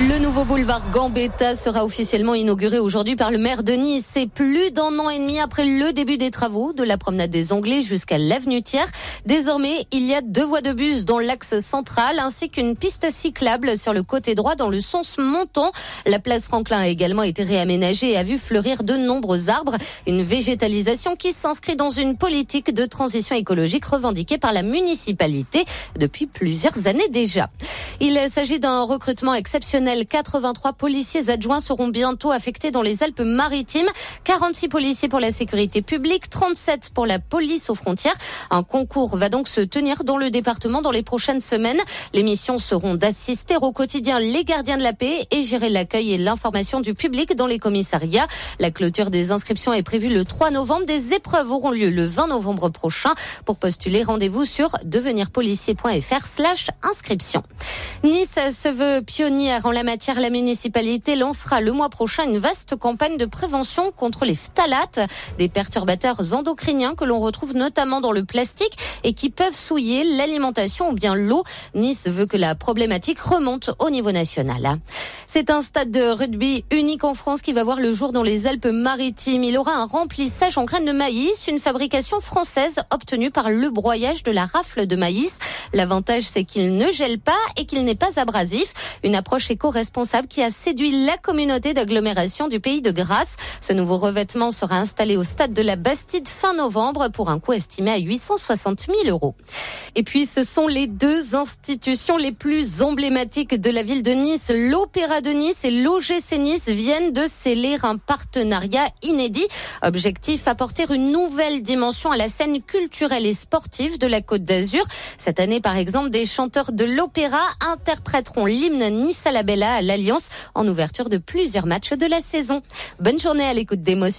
Le nouveau boulevard Gambetta sera officiellement inauguré aujourd'hui par le maire de Nice. C'est plus d'un an et demi après le début des travaux de la promenade des Anglais jusqu'à l'avenue Thiers. Désormais, il y a deux voies de bus dans l'axe central ainsi qu'une piste cyclable sur le côté droit dans le sens montant. La place Franklin a également été réaménagée et a vu fleurir de nombreux arbres. Une végétalisation qui s'inscrit dans une politique de transition écologique revendiquée par la municipalité depuis plusieurs années déjà. Il s'agit d'un recrutement exceptionnel 83 policiers adjoints seront bientôt affectés dans les Alpes-Maritimes. 46 policiers pour la sécurité publique, 37 pour la police aux frontières. Un concours va donc se tenir dans le département dans les prochaines semaines. Les missions seront d'assister au quotidien les gardiens de la paix et gérer l'accueil et l'information du public dans les commissariats. La clôture des inscriptions est prévue le 3 novembre. Des épreuves auront lieu le 20 novembre prochain. Pour postuler, rendez-vous sur devenirpolicier.fr slash inscription. Nice se veut pionnière en la matière, la municipalité lancera le mois prochain une vaste campagne de prévention contre les phtalates, des perturbateurs endocriniens que l'on retrouve notamment dans le plastique et qui peuvent souiller l'alimentation ou bien l'eau. Nice veut que la problématique remonte au niveau national. C'est un stade de rugby unique en France qui va voir le jour dans les Alpes-Maritimes. Il aura un remplissage en graines de maïs, une fabrication française obtenue par le broyage de la rafle de maïs. L'avantage, c'est qu'il ne gèle pas et qu'il n'est pas abrasif. Une approche éco-responsable qui a séduit la communauté d'agglomération du pays de Grasse. Ce nouveau revêtement sera installé au stade de la Bastide fin novembre pour un coût estimé à 860 000 euros. Et puis, ce sont les deux institutions les plus emblématiques de la ville de Nice. L'Opéra de Nice et l'OGC Nice viennent de sceller un partenariat inédit. Objectif, apporter une nouvelle dimension à la scène culturelle et sportive de la Côte d'Azur. Cette année, par exemple, des chanteurs de l'opéra interpréteront l'hymne Nice à la Bella à l'Alliance en ouverture de plusieurs matchs de la saison. Bonne journée à l'écoute d'émotions.